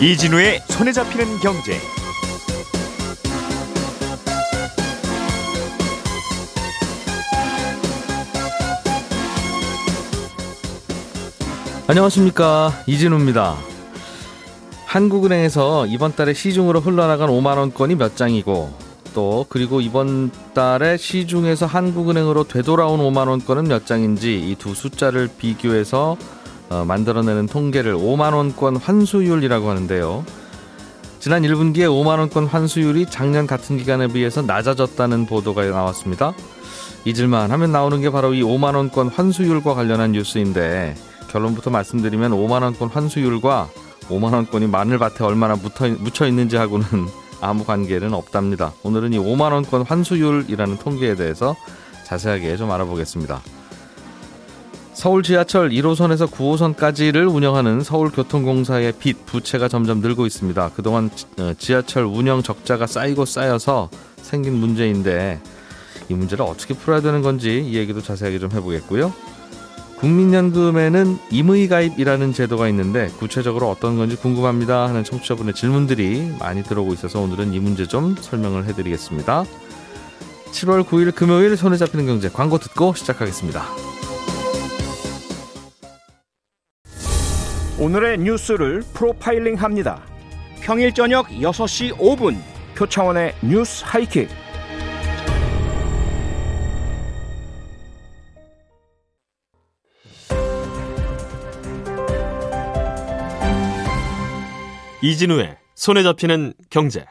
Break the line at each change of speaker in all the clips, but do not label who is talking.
이진우의 손에 잡히는 경제.
안녕하십니까 이진우입니다. 한국은행에서 이번 달에 시중으로 흘러나간 5만 원권이 몇 장이고 또 그리고 이번 달에 시중에서 한국은행으로 되돌아온 5만 원권은 몇 장인지 이 두 숫자를 비교해서 어, 만들어내는 통계를 5만 원권 환수율이라고 하는데요. 지난 1분기에 5만 원권 환수율이 작년 같은 기간에 비해서 낮아졌다는 보도가 나왔습니다. 잊을만 하면 나오는 게 바로 이 5만 원권 환수율과 관련한 뉴스인데 결론부터 말씀드리면 5만 원권 환수율과 5만 원권이 마늘밭에 얼마나 묻혀, 있는지 하고는 아무 관계는 없답니다. 오늘은 이 5만 원권 환수율이라는 통계에 대해서 자세하게 좀 알아보겠습니다. 서울 지하철 1호선에서 9호선까지를 운영하는 서울교통공사의 빚, 부채가 점점 늘고 있습니다. 그동안 어, 지하철 운영 적자가 쌓이고 쌓여서 생긴 문제인데 이 문제를 어떻게 풀어야 되는 건지 이 얘기도 자세하게 좀 해보겠고요. 국민연금에는 임의가입이라는 제도가 있는데 구체적으로 어떤 건지 궁금합니다 하는 청취자분의 질문들이 많이 들어오고 있어서 오늘은 이 문제 좀 설명을 해드리겠습니다. 7월 9일 금요일 손에 잡히는 경제 광고 듣고 시작하겠습니다.
오늘의 뉴스를 프로파일링 합니다. 평일 저녁 6시 5분 표창원의 뉴스 하이킥.
이진우의 손에 잡히는 경제.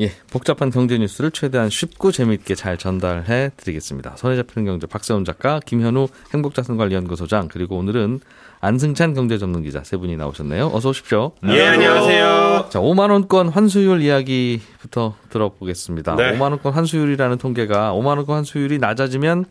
예, 복잡한 경제 뉴스를 최대한 쉽고 재미있게 잘 전달해 드리겠습니다. 손에 잡히는 경제 박세훈 작가, 김현우 행복자산관리연구소장, 그리고 오늘은 안승찬 경제전문 기자 세 분이 나오셨네요. 어서 오십시오.
예, 안녕하세요.
자, 5만 원권 환수율 이야기부터 들어보겠습니다.
네.
5만 원권 환수율이라는 통계가 5만 원권 환수율이 낮아지면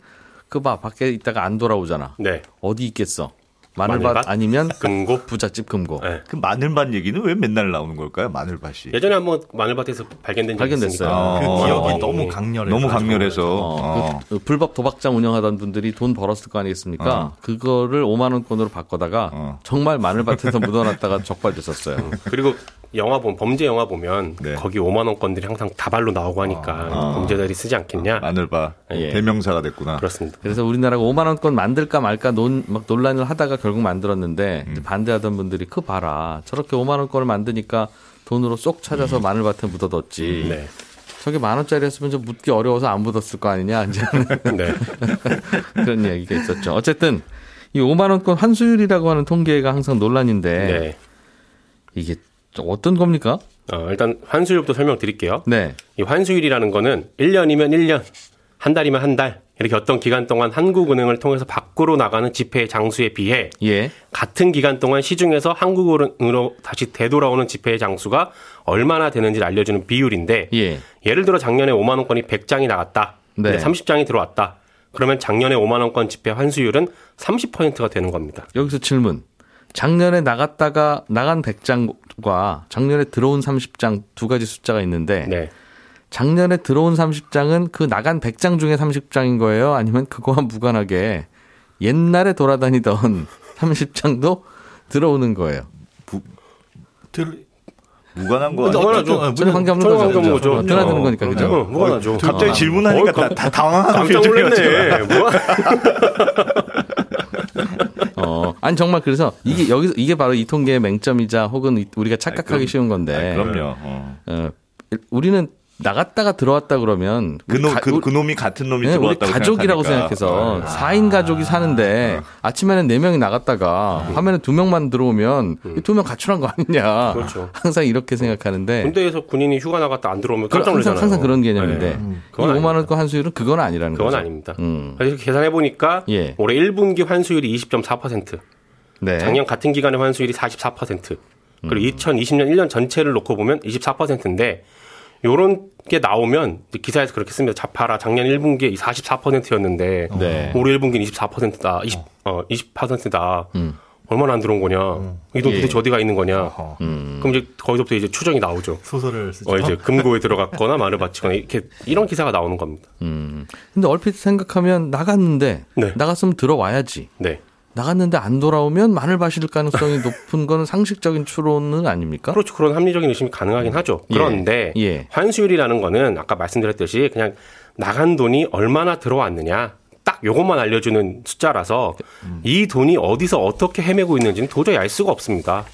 그 봐 밖에 있다가 안 돌아오잖아.
네.
어디 있겠어? 마늘밭,
마늘밭?
아니면
금고?
부잣집 금고.
네.
그 마늘밭 얘기는 왜 맨날 나오는 걸까요? 마늘밭이.
예전에 한번 마늘밭에서 발견된 적이
발견됐어요.
있으니까.
그
어,
기억이
어,
너무
어.
강렬해. 너무 강렬해서.
어,
어.
그, 그 불법 도박장 운영하던 분들이 돈 벌었을 거 아니겠습니까?
어.
그거를 5만 원권으로 바꿔다가
어.
정말 마늘밭에서 묻어놨다가 적발됐었어요.
그리고 영화 보면 범죄 영화 보면
네.
거기 5만 원권들이 항상 다발로 나오고 하니까
어.
범죄자들이 쓰지 않겠냐?
마늘밭
예.
대명사가 됐구나.
그렇습니다.
그래서 우리나라가 5만 원권 만들까 말까 논, 막 논란을 하다가 결국 만들었는데
음.
반대하던 분들이 그 봐라 저렇게 5만 원권을 만드니까 돈으로 쏙 찾아서
음.
마늘밭에 묻어뒀지.
네.
저게 만 원짜리였으면 좀 묻기 어려워서 안 묻었을 거 아니냐 이제
네.
그런 이야기가 있었죠. 어쨌든 이 5만 원권 환수율이라고 하는 통계가 항상 논란인데
네.
이게 좀 어떤 겁니까?
어, 일단 환수율부터 설명드릴게요.
네.
이 환수율이라는 거는 1년이면 1년, 한 달이면 한 달, 이렇게 어떤 기간 동안 한국은행을 통해서 밖으로 나가는 지폐의 장수에 비해
예.
같은 기간 동안 시중에서 한국으로 다시 되돌아오는 지폐의 장수가 얼마나 되는지를 알려주는 비율인데
예.
예를 들어 작년에 5만 원권이 100장이 나갔다.
네.
근데 30장이 들어왔다. 그러면 작년에 5만 원권 지폐 환수율은 30%가 되는 겁니다.
여기서 질문. 작년에 나갔다가 나간 100장과 작년에 들어온 30장 두 가지 숫자가 있는데
네.
작년에 들어온 30장은 그 나간 100장 중에 30장인 거예요? 아니면 그거와 무관하게 옛날에 돌아다니던 30장도 들어오는 거예요?
들 무관한 거
무관하죠.
아니죠? 어,
전혀 관계없는 거죠.
어,
거니까 그죠?
어, 무관하죠.
갑자기
아.
질문하니까
어,
다, 당황하는.
뭐?
어, 아니 정말 그래서 이게 여기서 이게 바로 이 통계의 맹점이자 혹은 이- 우리가 착각하기
그럼-
쉬운 건데.
아니, 그럼요. 어.
어, 우리는 나갔다가 들어왔다 그러면
그,
우리
놈,
가-
그,
우리-
그 놈이 같은 놈이
네, 우리
들어왔다고
가족이라고
생각하니까.
생각해서
어.
사 4인 가족이 사는데 아 침에는 4명이 나갔다가 밤에는 2명만 들어오면 이 2명 가출한 거 아니냐.
그렇죠.
항상 이렇게 생각하는데
군대에서 군인이 휴가 나갔다 안 들어오면
그-
깜짝
항상,
놀잖아요.
항상 그런 개념인데
네.
이
그건
5만
아닙니다.
원권 환수율은 그건 아니라는
그건
거죠.
아닙니다.
음.
그래서 계산해 보니까
예.
올해 1분기 환수율이 20.4%,
네.
작년 같은 기간의 환수율이 44%, 그리고
음.
2020년 1년 전체를 놓고 보면 24%인데 요런 게 나오면 기사에서 그렇게 씁니다. 자파라 작년 1분기에 44%였는데
네.
올해 1분기는 24%다. 20, 어, 20%다.
음.
얼마나 안 들어온 거냐? 이돈
예.
도대체 어디가 있는 거냐?
어허.
음.
그럼 이제 거기서부터 이제 추정이 나오죠.
소설을 쓰죠.
어, 이제 금고에 들어갔거나 말을 바치거나 이렇게 이런 기사가 나오는 겁니다.
음. 근데 얼핏 생각하면 나갔는데
네.
나갔으면 들어와야지.
네.
나갔는데 안 돌아오면 마늘 바실 가능성이 높은 거는 상식적인 추론은 아닙니까?
그렇죠. 그런 합리적인 의심이 가능하긴 하죠.
예.
그런데
예.
환수율이라는 거는 아까 말씀드렸듯이 그냥 나간 돈이 얼마나 들어왔느냐 딱 요것만 알려주는 숫자라서
음.
이 돈이 어디서 어떻게 헤매고 있는지는 도저히 알 수가 없습니다.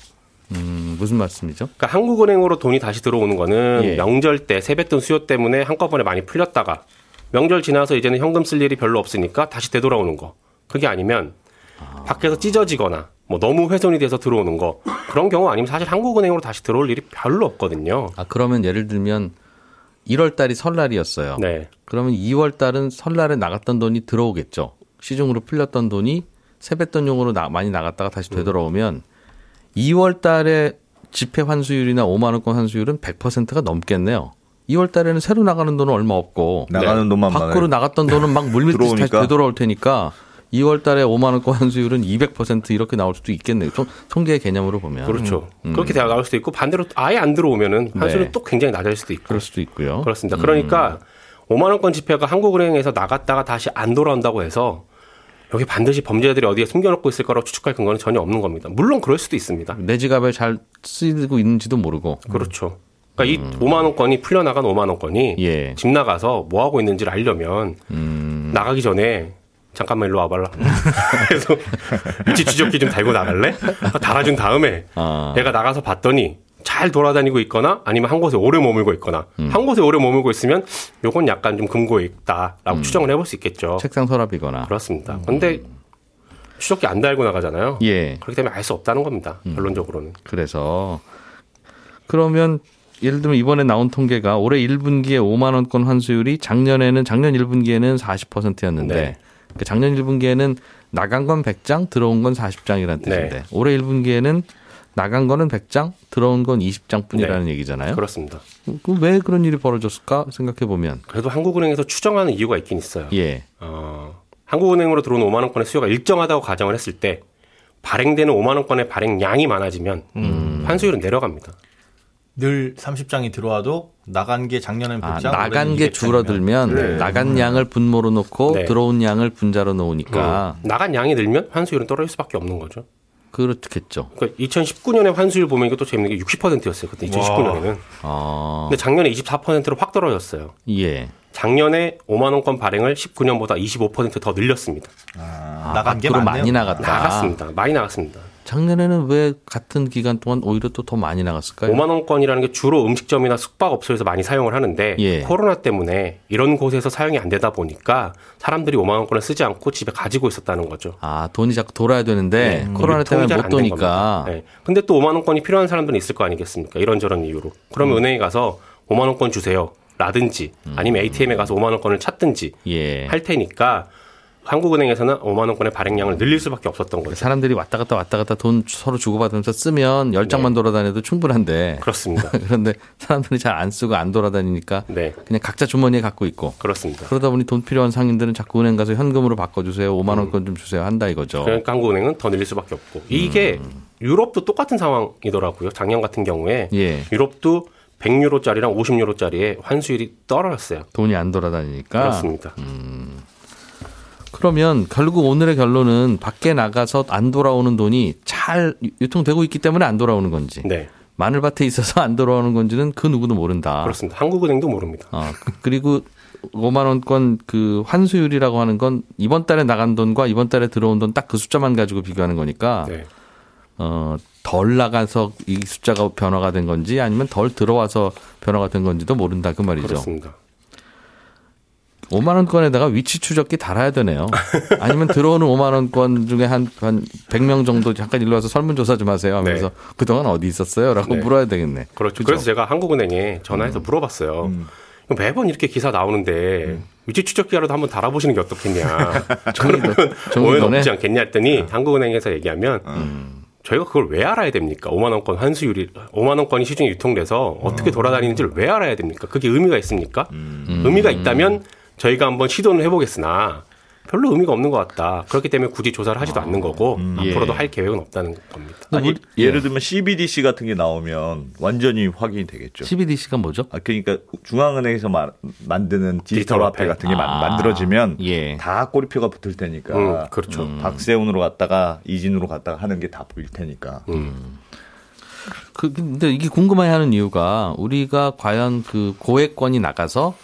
음, 무슨 말씀이죠?
그러니까 한국은행으로 돈이 다시 들어오는 거는
예.
명절 때 세뱃돈 수요 때문에 한꺼번에 많이 풀렸다가 명절 지나서 이제는 현금 쓸 일이 별로 없으니까 다시 되돌아오는 거. 그게 아니면 밖에서 찢어지거나 뭐 너무 훼손이 돼서 들어오는 거 그런 경우 아니면 사실 한국은행으로 다시 들어올 일이 별로 없거든요.
아, 그러면 예를 들면 1월 달이 설날이었어요.
네.
그러면 2월 달은 설날에 나갔던 돈이 들어오겠죠. 시중으로 풀렸던 돈이 세뱃돈용으로 나- 많이 나갔다가 다시 되돌아오면 2월 달에 지폐 환수율이나 5만 원권 환수율은 100%가 넘겠네요. 2월 달에는 새로 나가는 돈은 얼마 없고
나가는 돈만
밖으로
많아요.
나갔던 돈은 막 물밀듯이 다시. 되돌아올 테니까 2월 달에 5만 원권 환수율은 200% 이렇게 나올 수도 있겠네요. 통- 통계 개념으로 보면.
그렇죠. 그렇게 대화 나올 수도 있고 반대로 아예 안 들어오면은 환수는
네.
또 굉장히 낮을 수도 있고
그럴 수도 있고요.
그렇습니다. 그러니까 5만 원권 지폐가 한국은행에서 나갔다가 다시 안 돌아온다고 해서 여기 반드시 범죄자들이 어디에 숨겨놓고 있을 거라고 추측할 근거는 전혀 없는 겁니다. 물론 그럴 수도 있습니다.
내 지갑에 잘 쓰이고 있는지도 모르고.
그렇죠. 그러니까 이 5만 원권이 풀려나간 5만 원권이
예.
집 나가서 뭐 하고 있는지를 알려면
음.
나가기 전에 잠깐만 일로 와봐라. 그래서 위치 추적기 좀 달고 나갈래? 달아준 다음에
아.
내가 나가서 봤더니 잘 돌아다니고 있거나 아니면 한 곳에 오래 머물고 있거나
음.
한 곳에 오래 머물고 있으면 요건 약간 좀 금고에 있다라고 추정을 해볼 수 있겠죠.
책상 서랍이거나.
그렇습니다. 근데 추적기 안 달고 나가잖아요.
예.
그렇기 때문에 알 수 없다는 겁니다.
음.
결론적으로는.
그래서 그러면 예를 들면 이번에 나온 통계가 올해 1분기에 5만 원권 환수율이 작년에는 작년 1분기에는 40%였는데
네.
그 작년 1분기에는 나간 건 100장, 들어온 건 40장이라는 뜻인데
네.
올해 1분기에는 나간 거는 100장, 들어온 건 20장뿐이라는
네.
얘기잖아요.
그렇습니다.
그왜 그런 일이 벌어졌을까 생각해 보면
그래도 한국은행에서 추정하는 이유가 있긴 있어요.
예.
어, 한국은행으로 들어온 5만 원권의 수요가 일정하다고 가정을 했을 때 발행되는 5만 원권의 발행량이 많아지면
음.
환수율은 내려갑니다.
늘 30장이 들어와도 나간 게 작년엔 100장,
아, 나간 게
200장이면.
줄어들면
그래.
나간 양을 분모로 놓고
네.
들어온 양을 분자로 놓으니까
음, 나간 양이 늘면 환수율은 떨어질 수밖에 없는 거죠.
그렇겠죠.
그러니까 2019년에 환수율 보면 이것도 재밌는 게 60%였어요. 그때 2019년에는.
아,
근데 작년에 24%로 확 떨어졌어요.
예.
작년에 5만 원권 발행을 19년보다 25%더 늘렸습니다.
아, 나간 게
밖으로
많네요.
많이 나갔다.
나갔습니다. 많이 나갔습니다.
작년에는 왜 같은 기간 동안 오히려 또 더 많이 나갔을까요?
5만 원권이라는 게 주로 음식점이나 숙박업소에서 많이 사용을 하는데
예.
코로나 때문에 이런 곳에서 사용이 안 되다 보니까 사람들이 5만 원권을 쓰지 않고 집에 가지고 있었다는 거죠.
아, 돈이 자꾸 돌아야 되는데 코로나
유통이
때문에
못된
도니까.
네. 근데 또 5만 원권이 필요한 사람들은 있을 거 아니겠습니까? 이런저런 이유로. 그러면 은행에 가서 5만 원권 주세요. 라든지 아니면 ATM에 가서 5만 원권을 찾든지
예.
할 테니까 한국은행에서는 5만 원권의 발행량을 늘릴 수밖에 없었던 거죠.
사람들이 왔다 갔다 왔다 갔다 돈 서로 주고받으면서 쓰면 열 장만 돌아다녀도 충분한데
네. 그렇습니다.
그런데 사람들이 잘 안 쓰고 안 돌아다니니까
네,
그냥 각자 주머니에 갖고 있고
그렇습니다.
그러다 보니 돈 필요한 상인들은 자꾸 은행 가서 현금으로 바꿔주세요. 5만 원권 좀 주세요. 한다 이거죠.
그러니까 한국은행은 더 늘릴 수밖에 없고 이게 유럽도 똑같은 상황이더라고요. 작년 같은 경우에
예.
유럽도 100유로짜리랑 50유로짜리의 환수율이 떨어졌어요.
돈이 안 돌아다니니까.
그렇습니다.
그러면 결국 오늘의 결론은 밖에 나가서 안 돌아오는 돈이 잘 유통되고 있기 때문에 안 돌아오는 건지
네,
마늘밭에 있어서 안 돌아오는 건지는 그 누구도 모른다.
그렇습니다. 한국은행도 모릅니다.
어, 그- 그리고 5만 원권 그 환수율이라고 하는 건 이번 달에 나간 돈과 이번 달에 들어온 돈 딱 그 숫자만 가지고 비교하는 거니까
네,
어, 덜 나가서 이 숫자가 변화가 된 건지 아니면 덜 들어와서 변화가 된 건지도 모른다 그 말이죠.
그렇습니다.
5만 원권에다가 위치 추적기 달아야 되네요. 아니면 들어오는 5만 원권 중에 한, 한 100명 정도 잠깐 일로 와서 설문조사 좀 하세요 하면서 그동안 어디 있었어요? 라고
네.
물어야 되겠네.
그렇죠.
그죠?
그래서 제가 한국은행에 전화해서 물어봤어요. 매번 이렇게 기사 나오는데 위치 추적기라도 한번 달아보시는 게 어떻겠냐. 오해는
더네?
없지 않겠냐 했더니 한국은행에서 얘기하면 저희가 그걸 왜 알아야 됩니까? 5만 원권 환수율이 5만 원권이 시중에 유통돼서 어떻게 돌아다니는지를 왜 알아야 됩니까? 그게 의미가 있습니까? 의미가 있다면 저희가 한번 시도는 해보겠으나 별로 의미가 없는 것 같다. 그렇기 때문에 굳이 조사를 하지도 않는 거고
예.
앞으로도 할 계획은 없다는 겁니다.
아니,
우리-
예를
예.
들면 CBDC 같은 게 나오면 완전히 확인이 되겠죠.
CBDC가 뭐죠?
아, 그러니까 중앙은행에서 마- 만드는 디지털
디지털
화폐. 같은 게 만-
아,
만들어지면
예.
다 꼬리표가 붙을 테니까.
음, 그렇죠.
박세훈으로 갔다가 이진으로 갔다가 하는 게 다 보일 테니까.
그 근데 이게 궁금해 하는 이유가 우리가 과연 그 고액권이 나가서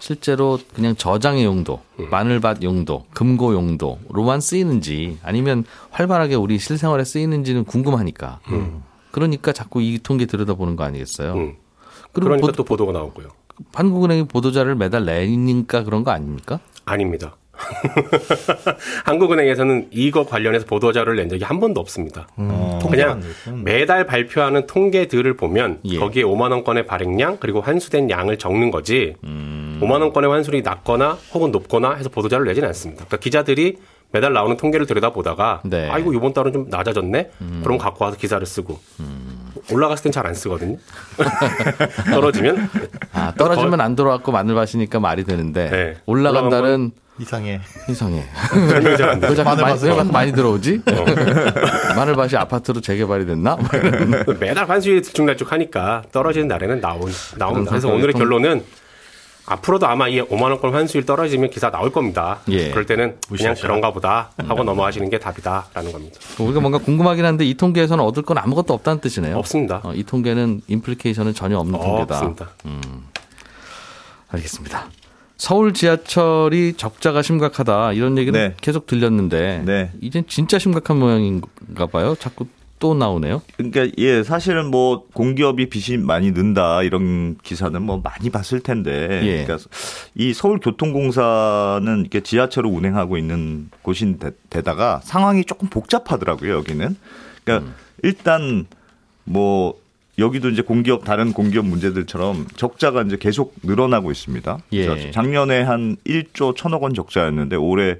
실제로 그냥 저장의 용도, 마늘밭 용도, 금고 용도로만 쓰이는지 아니면 활발하게 우리 실생활에 쓰이는지는 궁금하니까. 그러니까 자꾸 이 통계 들여다보는 거 아니겠어요?
음.
그리고
그러니까
보-
또 보도가 나오고요.
한국은행이 보도자를 매달 내니까 그런 거 아닙니까?
아닙니다. 한국은행에서는 이거 관련해서 보도자료를 낸 적이 한 번도 없습니다. 그냥 매달 발표하는 통계들을 보면
예.
거기에 5만 원권의 발행량 그리고 환수된 양을 적는 거지.
음.
5만 원권의 환수율이 낮거나 혹은 높거나 해서 보도자료를 내지는 않습니다. 그러니까 기자들이 매달 나오는 통계를 들여다보다가
네. 음.
아이고 이번 달은 좀 낮아졌네. 그럼 갖고 와서 기사를 쓰고 올라갔을 땐 잘 안 쓰거든요. 떨어지면
아, 떨어지면 안 돌아왔고 마늘밭이니까 말이 되는데
네.
올라간
올라간
달은
이상해.
이상해. 왜 자꾸 자꾸 많이 들어오지? 마늘밭이 아파트로 재개발이 됐나? 뭐.
매달 환수율이 들쭉날쭉 하니까 떨어지는 날에는 나온 나옵니다. 그래서 오늘의
통-
결론은 앞으로도 아마 이 5만 원권 환수율 떨어지면 기사 나올 겁니다.
예.
그럴 때는 그냥
무시하시라.
그런가 보다 하고 넘어가시는 게 답이다라는 겁니다.
우리가 뭔가 궁금하긴 한데 이 통계에서는 얻을 건 아무것도 없다는 뜻이네요.
없습니다.
어, 이 통계는 임플리케이션은 전혀 없는 통계다.
없습니다.
알겠습니다. 서울 지하철이 적자가 심각하다 이런 얘기는
네.
계속 들렸는데
네.
이젠 진짜 심각한 모양인가 봐요. 자꾸 또 나오네요.
그러니까 예 사실은 뭐 공기업이 빚이 많이 는다 이런 기사는 뭐 많이 봤을 텐데
예.
그러니까 이 서울교통공사는 이렇게 지하철을 운행하고 있는 곳인데 다가 상황이 조금 복잡하더라고요 여기는 그러니까
음.
일단 뭐 여기도 이제 공기업 다른 공기업 문제들처럼 적자가 이제 계속 늘어나고 있습니다.
예.
작년에 한 1조 1천억 원 적자였는데 올해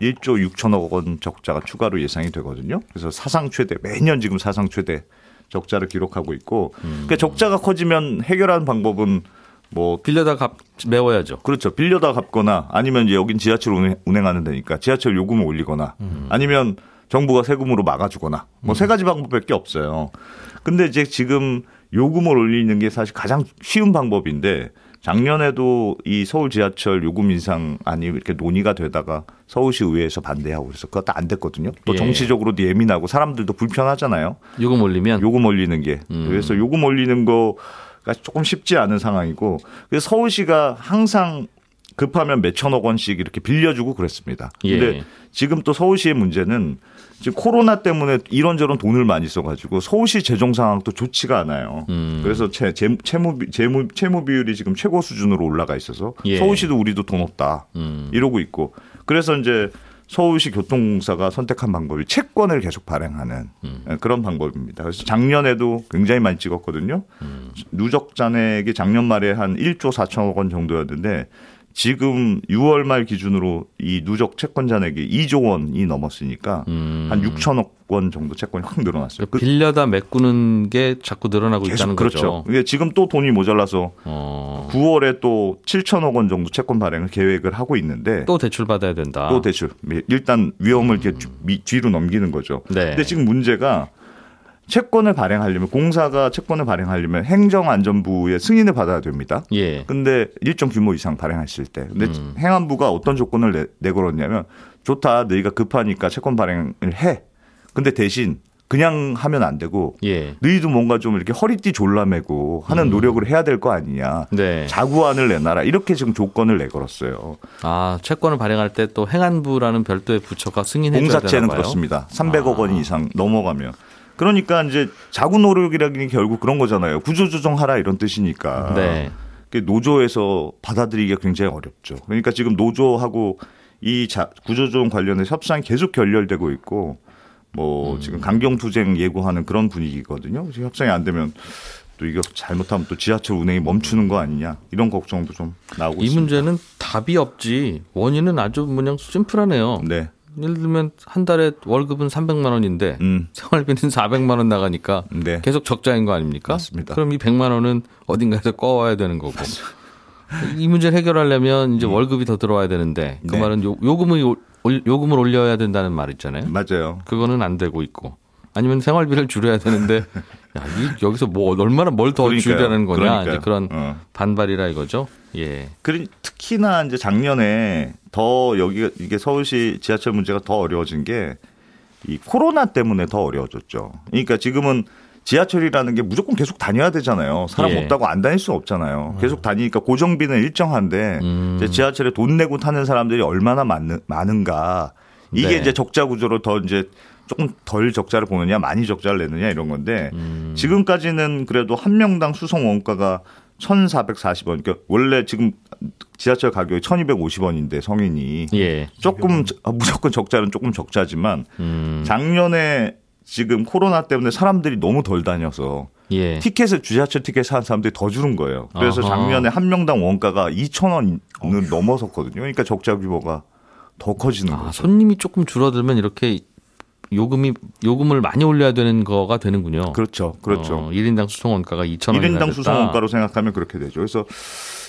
1조 6천억 원 적자가 추가로 예상이 되거든요. 그래서 사상 최대 매년 지금 사상 최대 적자를 기록하고 있고 그러니까 적자가 커지면 해결하는 방법은 뭐
빌려다 갚 메워야죠.
그렇죠. 빌려다 갚거나 아니면 이제 여긴 지하철 운행, 운행하는 데니까 지하철 요금을 올리거나 아니면 정부가 세금으로 막아주거나 뭐 세 가지 방법밖에 없어요. 근데 이제 지금 요금을 올리는 게 사실 가장 쉬운 방법인데 작년에도 이 서울 지하철 요금 인상안이 이렇게 논의가 되다가 서울시 의회에서 반대하고 그래서 그것도 안 됐거든요. 또
예.
정치적으로도 예민하고 사람들도 불편하잖아요.
요금 올리면
요금 올리는 게 그래서 요금 올리는 거가 조금 쉽지 않은 상황이고 그래서 서울시가 항상 급하면 몇천억 원씩 이렇게 빌려주고 그랬습니다.
예.
근데 지금 또 서울시의 문제는 지금 코로나 때문에 이런저런 돈을 많이 써가지고 서울시 재정 상황도 좋지가 않아요.
음.
그래서 채, 재, 채무, 비- 재무, 채무 비율이 지금 최고 수준으로 올라가 있어서
예.
서울시도 우리도 돈 없다
음.
이러고 있고 그래서 이제 서울시 교통공사가 선택한 방법이 채권을 계속 발행하는
음.
그런 방법입니다. 그래서 작년에도 굉장히 많이 찍었거든요.
음. 누적
누적 잔액이 작년 말에 한 1조 4천억 원 정도였는데 지금 6월 말 기준으로 이 누적 채권 잔액이 2조 원이 넘었으니까 한 6천억 원 정도 채권이 확 늘어났어요. 그
빌려다 메꾸는 게 자꾸 늘어나고 있다는
그렇죠.
거죠.
이게 지금 또 돈이 모자라서
어,
9월에 또 7천억 원 정도 채권 발행을 계획을 하고 있는데
또 대출 받아야 된다.
또 대출. 일단 위험을 이렇게 뒤- 미- 뒤로 넘기는 거죠.
네.
근데 지금 문제가 채권을 발행하려면 공사가 채권을 발행하려면 행정안전부의 승인을 받아야 됩니다.
예.
근데 일정 규모 이상 발행했을 때. 근데
음.
행안부가 어떤 조건을 내, 내걸었냐면 좋다. 너희가 급하니까 채권 발행을 해. 근데 대신 그냥 하면 안 되고
예.
너희도 뭔가 좀 이렇게 허리띠 졸라매고 하는 노력을 해야 될 거 아니냐.
음. 네.
자구안을 내놔라. 이렇게 지금 조건을 내걸었어요.
아, 채권을 발행할 때 또 행안부라는 별도의 부처가 승인해 줘야
공사채는
되나 봐요.
그렇습니다. 300억
아.
원 이상 넘어가면. 그러니까 이제 자구 노력이라는 게 결국 그런 거잖아요. 구조조정하라 이런 뜻이니까.
네.
노조에서 받아들이기가 굉장히 어렵죠. 그러니까 지금 노조하고 이 자, 구조조정 관련해서 협상이 계속 결렬되고 있고 뭐
음.
지금 강경투쟁 예고하는 그런 분위기거든요. 그래서 협상이 안 되면 또 이거 잘못하면 또 지하철 운행이 멈추는 거 아니냐 이런 걱정도 좀 나오고
이
있습니다.
문제는 답이 없지. 원인은 아주 그냥 심플하네요.
네.
예를 들면 한 달에 월급은 300만 원인데
음.
생활비는 400만 원 나가니까
네.
계속 적자인 거 아닙니까?
맞습니다.
그럼 이 100만 원은 어딘가에서 꺼와야 되는 거고. 이 문제를 해결하려면 이제 월급이 더 들어와야 되는데 그
네.
말은 요, 요금을 올- 요금을 올려야 된다는 말 있잖아요.
맞아요.
그거는 안 되고 있고 아니면 생활비를 줄여야 되는데 야, 이, 여기서 뭐 얼마나 뭘 더. 줄이라는 거냐
그러니까요.
이제 그런
어.
반발이라 이거죠. 예.
그리 특히나 이제 작년에 더 여기가 이게 서울시 지하철 문제가 더 어려워진 게 이 코로나 때문에 더 어려워졌죠. 그러니까 지금은 지하철이라는 게 무조건 계속 다녀야 되잖아요. 사람
예.
없다고 안 다닐 수 없잖아요. 계속 다니니까 고정비는 일정한데
음.
지하철에 돈 내고 타는 사람들이 얼마나 많, 많은가. 이게
네.
이제 적자 구조로 더 이제 조금 덜 적자를 보느냐, 많이 적자를 내느냐 이런 건데
음.
지금까지는 그래도 한 명당 수송 원가가 1,440원. 그러니까 원래 지금 지하철 가격이 1,250원인데 성인이
예.
조금 저- 아, 무조건 적자는 조금 적자지만
음.
작년에 지금 코로나 때문에 사람들이 너무 덜 다녀서
예.
티켓을 지하철 티켓 산 사람들이 더 줄은 거예요. 그래서
아하.
작년에 한 명당 원가가 2,000원을 넘어섰거든요. 그러니까 적자 규모가 더 커지는
아,
거죠.
손님이 조금 줄어들면 이렇게 요금이 요금을 많이 올려야 되는 거가 되는군요.
그렇죠. 그렇죠.
어, 1인당 수송 원가가 2,000원이
1인당 수송 원가로 생각하면 그렇게 되죠. 그래서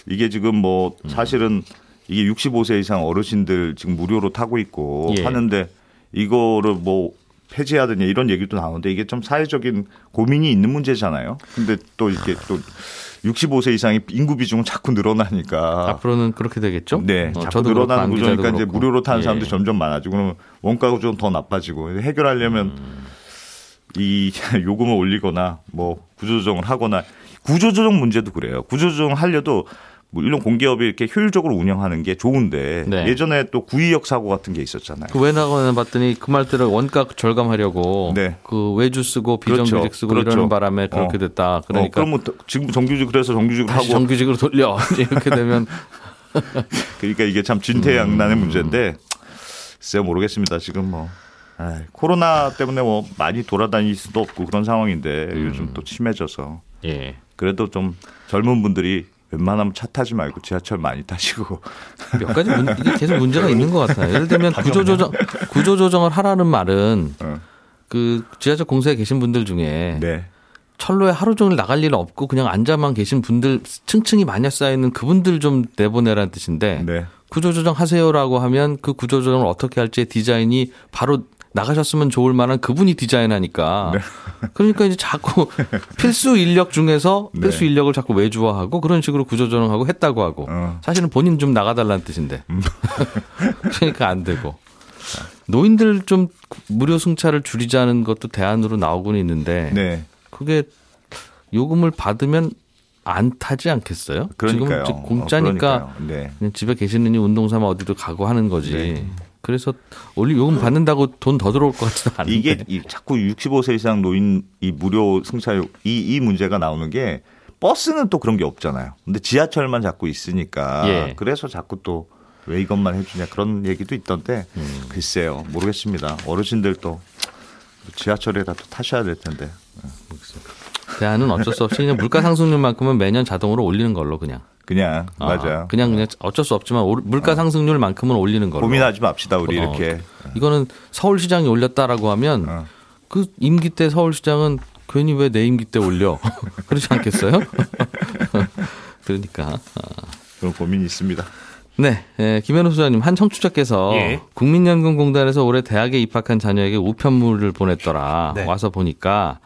이게 지금 뭐 사실은 이게 65세 이상 어르신들 지금 무료로 타고 있고
예.
하는데 이거를 뭐 폐지하느냐 이런 얘기도 나오는데 이게 좀 사회적인 고민이 있는 문제잖아요. 근데 또 이렇게 또 65세 이상의 인구 비중은 자꾸 늘어나니까
앞으로는 그렇게 되겠죠?
네,
어,
자꾸 늘어나는 구조니까 이제
그렇고.
무료로 타는
예.
사람들이 점점 많아지고 그러면 원가가 좀 더 나빠지고 해결하려면
음.
이 요금을 올리거나 뭐 구조조정을 하거나 구조조정 문제도 그래요. 구조조정 하려도 물론 공기업이 이렇게 효율적으로 운영하는 게 좋은데
네.
예전에 또 구의역 사고 같은 게 있었잖아요.
그왜 나가나 봤더니 그 말대로 원가 절감하려고
네.
그 외주 쓰고 비정규직
그렇죠.
쓰고
그렇죠.
이러는 바람에 그렇게
어.
됐다. 그러니까
어, 그러면 또 지금 정규직 그래서 정규직을
다시
하고
정규직으로 돌려 이렇게 되면
그러니까 이게 참 진퇴양난의
음.
문제인데 글쎄요 모르겠습니다. 지금 뭐 아이, 코로나 때문에 뭐 많이 돌아다닐 수도 없고 그런 상황인데
음.
요즘 또 심해져서
예.
그래도 좀 젊은 분들이 웬만하면 차 타지 말고 지하철 많이 타시고
몇 가지 문, 이게 계속 문제가 있는 것 같아요. 예를 들면 구조조정 구조조정을 하라는 말은
어.
그 지하철 공사에 계신 분들 중에
네.
철로에 하루 종일 나갈 일 없고 그냥 앉아만 계신 분들 층층이 많이 쌓여 있는 그분들 좀 내보내라는 뜻인데
네.
구조조정 하세요라고 하면 그 구조조정을 어떻게 할지 디자인이 바로 나가셨으면 좋을 만한 그분이 디자인하니까
네.
그러니까 이제 자꾸 필수 인력 중에서
네.
필수 인력을 자꾸 외주화하고 그런 식으로 구조조정하고 했다고 하고
어. 음.
사실은 본인 좀 나가달라는 뜻인데 그러니까 안 되고 노인들 좀 무료 승차를 줄이자는 것도 대안으로 나오고는 있는데
네.
그게 요금을 받으면 안 타지 않겠어요?
그러니까요.
지금 공짜니까
어, 그러니까요. 네.
집에 계시느니 운동 삼아 어디도 가고 하는 거지.
네.
그래서 올리 요금 받는다고 돈 더 들어올 것 같지도 않은데.
이게 이 자꾸 65세 이상 노인 이 무료 승차요 이, 이 문제가 나오는 게 버스는 또 그런 게 없잖아요. 근데 지하철만 자꾸 있으니까
예.
그래서 자꾸 또 왜 이것만 해주냐 그런 얘기도 있던데
음.
글쎄요 모르겠습니다. 어르신들도 지하철이라도 타셔야 될 텐데.
대안은 어쩔 수 없이 그냥 물가 상승률만큼은 매년 자동으로 올리는 걸로 그냥.
그냥
아,
맞아요.
그냥 그냥 어쩔 수 없지만 올- 물가 상승률만큼은 올리는 걸로.
고민하지 맙시다 우리
어,
이렇게.
이거는 서울시장이 올렸다라고 하면
어.
그 임기 때 서울시장은 괜히 왜 내 임기 때 올려? 그렇지 않겠어요? 그러니까.
그런 고민이 있습니다.
네, 예, 김현우 소장님 한 청취자께서
예.
국민연금공단에서 올해 대학에 입학한 자녀에게 우편물을 보냈더라.
네.
와서 보니까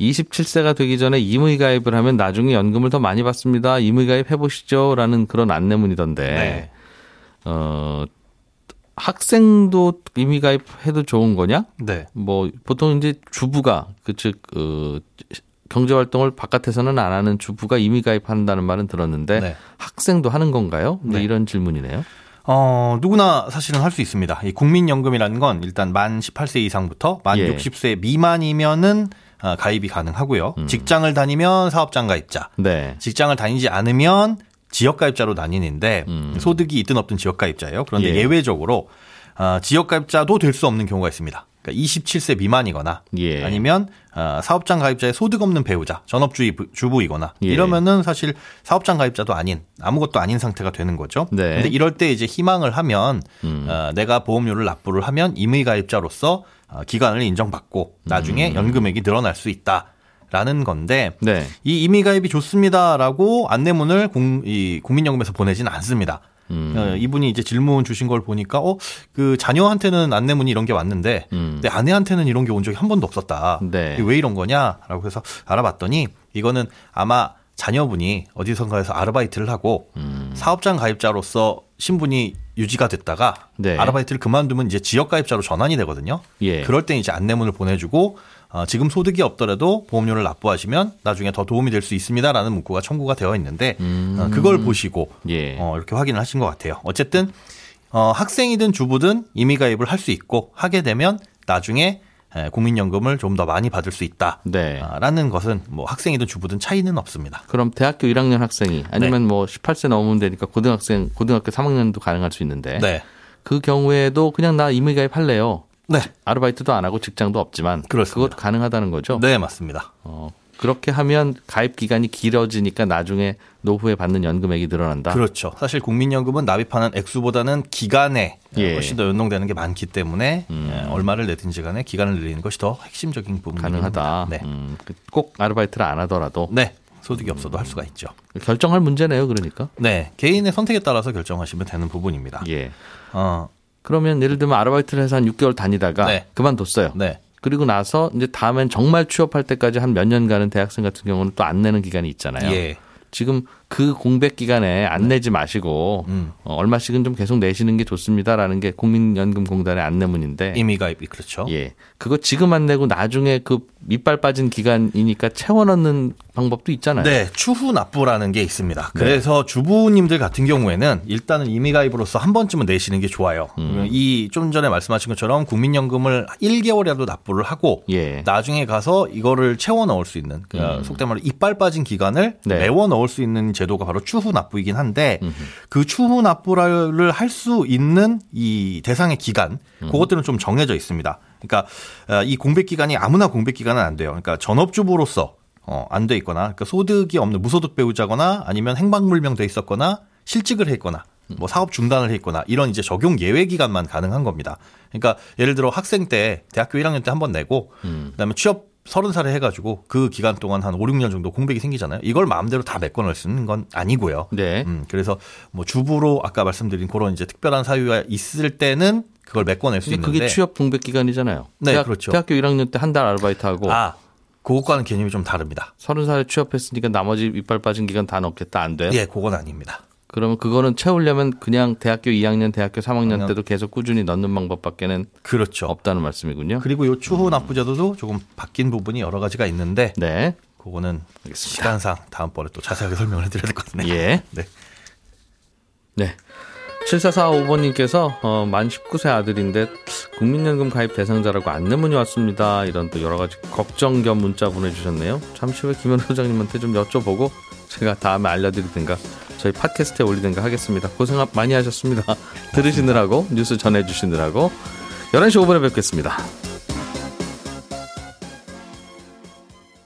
27세가 되기 전에 임의 가입을 하면 나중에 연금을 더 많이 받습니다. 임의 가입 해 보시죠라는 그런 안내문이던데.
네.
어 학생도 임의 가입해도 좋은 거냐?
네.
뭐 보통 이제 주부가 그즉 그 경제 활동을 바깥에서는 안 하는 주부가 임의 가입한다는 말은 들었는데
네.
학생도 하는 건가요? 뭐
네.
이런 질문이네요.
어, 누구나 사실은 할 수 있습니다. 이 국민연금이라는 건 일단 만 18세 이상부터 만
예.
60세 미만이면은 아, 가입이 가능하고요. 직장을 다니면 사업장 가입자,
네.
직장을 다니지 않으면 지역 가입자로 나뉘는데
음.
소득이 있든 없든 지역 가입자예요. 그런데
예.
예. 외적으로 지역 가입자도 될 수 없는 경우가 있습니다. 그러니까 27세 미만이거나
예.
아니면 아, 사업장 가입자의 소득 없는 배우자, 전업주의 부- 주부이거나
예.
이러면은 사실 사업장 가입자도 아닌 아무것도 아닌 상태가 되는 거죠.
네. 음.
근데 이럴 때 이제 희망을 하면 어, 내가 보험료를 납부를 하면 임의 가입자로서 어, 기간을 인정받고
음.
나중에 연금액이 늘어날 수 있다. 라는 건데
네.
이 임의 가입이 좋습니다라고 안내문을 공, 이 국민연금에서 보내지는 않습니다.
음.
어, 이분이 이제 질문 주신 걸 보니까 어 그 자녀한테는 안내문이 이런 게 왔는데
음.
내 아내한테는 이런 게 온 적이 한 번도 없었다.
네.
왜 이런 거냐라고 해서 알아봤더니 이거는 아마 자녀분이 어디선가에서 아르바이트를 하고
음.
사업장 가입자로서 신분이 유지가 됐다가
네.
아르바이트를 그만두면 이제 지역 가입자로 전환이 되거든요.
예.
그럴 때 이제 안내문을 보내주고 어, 지금 소득이 없더라도 보험료를 납부하시면 나중에 더 도움이 될 수 있습니다라는 문구가 청구가 되어 있는데 어, 그걸 보시고
음. 예.
어, 이렇게 확인을 하신 것 같아요. 어쨌든 어, 학생이든 주부든 임의 가입을 할 수 있고 하게 되면 나중에 에, 국민연금을 좀 더 많이 받을 수
네.
있다라는 것은 뭐 학생이든 주부든 차이는 없습니다.
그럼 대학교 1학년 학생이 아니면 뭐 18세 넘으면 되니까 고등학생 고등학교 3학년도 가능할 수 있는데
네,
그 경우에도 그냥 나 임의 가입할래요.
네,
아르바이트도 안 하고 직장도 없지만
그렇습니다.
그것도 가능하다는 거죠.
네 맞습니다.
어, 그렇게 하면 가입 기간이 길어지니까 나중에 노후에 받는 연금액이 늘어난다.
그렇죠. 사실 국민연금은 납입하는 액수보다는 기간에
예. 음.
훨씬 더 연동되는 게 많기 때문에 예, 얼마를 내든지 간에 기간을 늘리는 것이 더 핵심적인 부분입니다.
가능하다.
네.
음, 그꼭 아르바이트를 안 하더라도
네. 소득이 없어도 할 수가 있죠.
결정할 문제네요. 그러니까.
네. 개인의 선택에 따라서 결정하시면 되는 부분입니다.
예.
어,
그러면 예를 들면 아르바이트를 해서 한 6개월 다니다가
네.
그만뒀어요.
네.
그리고 나서 이제 다음엔 정말 취업할 때까지 한 몇 년간은 대학생 같은 경우는 또 안 내는 기간이 있잖아요.
예.
지금 그 공백 기간에 안 내지 마시고
음.
어, 얼마씩은 좀 계속 내시는 게 좋습니다라는 게 국민연금공단의 안내문인데
임의 가입이 그렇죠.
예. 그거 지금 안 내고 나중에 그 밑발 빠진 기간이니까 채워 넣는 방법도 있잖아요.
네, 추후 납부라는 게 있습니다. 그래서 주부님들 같은 경우에는 일단은 임의 가입으로서 한 번쯤은 내시는 게 좋아요.
음.
이좀 전에 말씀하신 것처럼 국민연금을 1개월이라도 납부를 하고
예.
나중에 가서 이거를 채워 넣을 수 있는 그러니까 속된 말로 이빨 빠진 기간을
네.
메워 넣을 수 있는 제도가 바로 추후 납부이긴 한데 그 추후 납부를 할 수 있는 이 대상의 기간 그것들은 좀 정해져 있습니다. 그러니까 어, 이 공백 기간이 아무나 공백 기간은 안 돼요. 그러니까 전업주부로서 어, 안 돼 있거나 그러니까 소득이 없는 무소득 배우자거나 아니면 행방불명돼 있었거나 실직을 했거나 뭐 사업 중단을 했거나 이런 이제 적용 예외 기간만 가능한 겁니다. 그러니까 예를 들어 학생 때 대학교 1학년 때 한 번 내고 그다음에 취업 서른 살에 해가지고 그 기간 동안 한 5, 6년 정도 공백이 생기잖아요. 이걸 마음대로 다 메꿔낼 수 있는 건 아니고요.
네.
음, 그래서 뭐 주부로 아까 말씀드린 그런 이제 특별한 사유가 있을 때는 그걸 메꿔낼 수 있는데
그게 취업 공백 기간이잖아요.
네,
대학,
그렇죠.
대학교 1학년 때 한 달 아르바이트 하고
아 그것과는 개념이 좀 다릅니다.
서른 살에 취업했으니까 나머지 이빨 빠진 기간 다 넣겠다 안 돼요?
예, 그건 아닙니다.
그러면 그거는 채우려면 그냥 대학교 2학년, 대학교 3학년
그냥-
때도 계속 꾸준히 넣는 방법밖에는
그렇죠.
없다는 말씀이군요.
그리고 요 추후 납부제도도 조금 바뀐 부분이 여러 가지가 있는데
네.
그거는
알겠습니다.
시간상 다음번에 또 자세하게 설명을 해드려야 될 것 같네요.
예.
네.
네. 7445번님께서 어, 만 19세 아들인데 국민연금 가입 대상자라고 안내문이 왔습니다. 이런 또 여러 가지 걱정 겸 문자 보내주셨네요. 잠시 후에 김현 소장님한테 좀 여쭤보고 제가 다음에 알려드리든가 저희 팟캐스트에 올리든가 하겠습니다. 고생 많이 하셨습니다. 들으시느라고 뉴스 전해주시느라고 11시 5분에 뵙겠습니다.